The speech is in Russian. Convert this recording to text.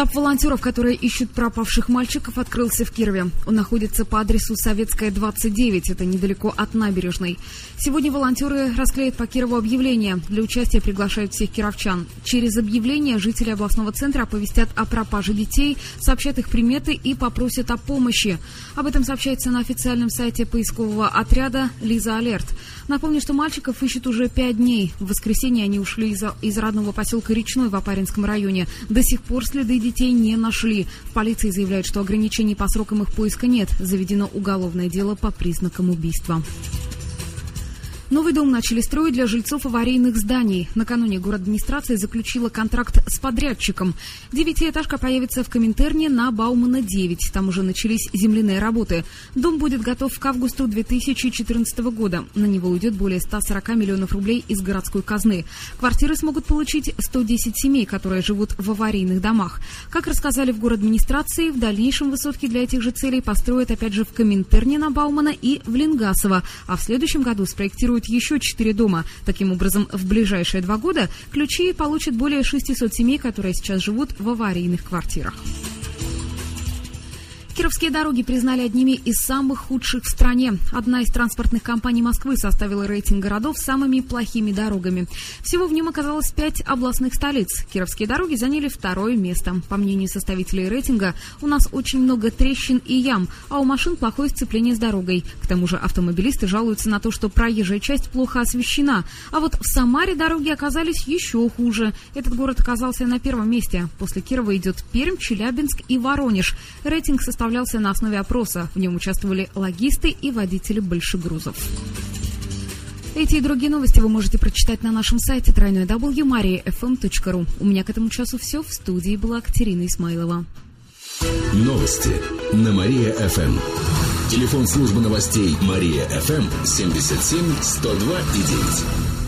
Штаб волонтеров, которые ищут пропавших мальчиков, открылся в Кирове. Он находится по адресу Советская, 29, это недалеко от набережной. Сегодня волонтеры расклеят по Кирову объявление. Для участия приглашают всех кировчан. Через объявление жители областного центра оповестят о пропаже детей, сообщат их приметы и попросят о помощи. Об этом сообщается на официальном сайте поискового отряда «Лиза Алерт». Напомню, что мальчиков ищут уже пять дней. В воскресенье они ушли из, из родного поселка Речной в Апаринском районе. До сих пор следы детей не нашли. В полиции заявляют, что ограничений по срокам их поиска нет. Заведено уголовное дело по признакам убийства. Новый дом начали строить для жильцов аварийных зданий. Накануне город администрация заключила контракт с подрядчиком. Девятиэтажка появится в Коминтерне на Баумана 9. Там уже начались земляные работы. Дом будет готов к августу 2014 года. На него уйдет более 140 миллионов рублей из городской казны. Квартиры смогут получить 110 семей, которые живут в аварийных домах. Как рассказали в город администрации, в дальнейшем высотки для этих же целей построят опять же в Коминтерне на Баумана и в Ленгасово. А в следующем году спроектируют будет еще четыре дома. Таким образом, в ближайшие два года ключи получат более 600 семей, которые сейчас живут в аварийных квартирах. Кировские дороги признали одними из самых худших в стране. Одна из транспортных компаний Москвы составила рейтинг городов с самыми плохими дорогами. Всего в нем оказалось пять областных столиц. Кировские дороги заняли второе место. По мнению составителей рейтинга, у нас очень много трещин и ям, а у машин плохое сцепление с дорогой. К тому же автомобилисты жалуются на то, что проезжая часть плохо освещена. А вот в Самаре дороги оказались еще хуже. Этот город оказался на первом месте. После Кирова идет Пермь, Челябинск и Воронеж. Рейтинг составляет составлялся на основе опроса. В нем участвовали логисты и водители большегрузов. Эти и другие новости вы можете прочитать на нашем сайте www.mariafm.ru. У меня к этому часу все. В студии была Катерина Исмайлова. Новости на Мария-ФМ. Телефон службы новостей Мария-ФМ 77 102 и 9.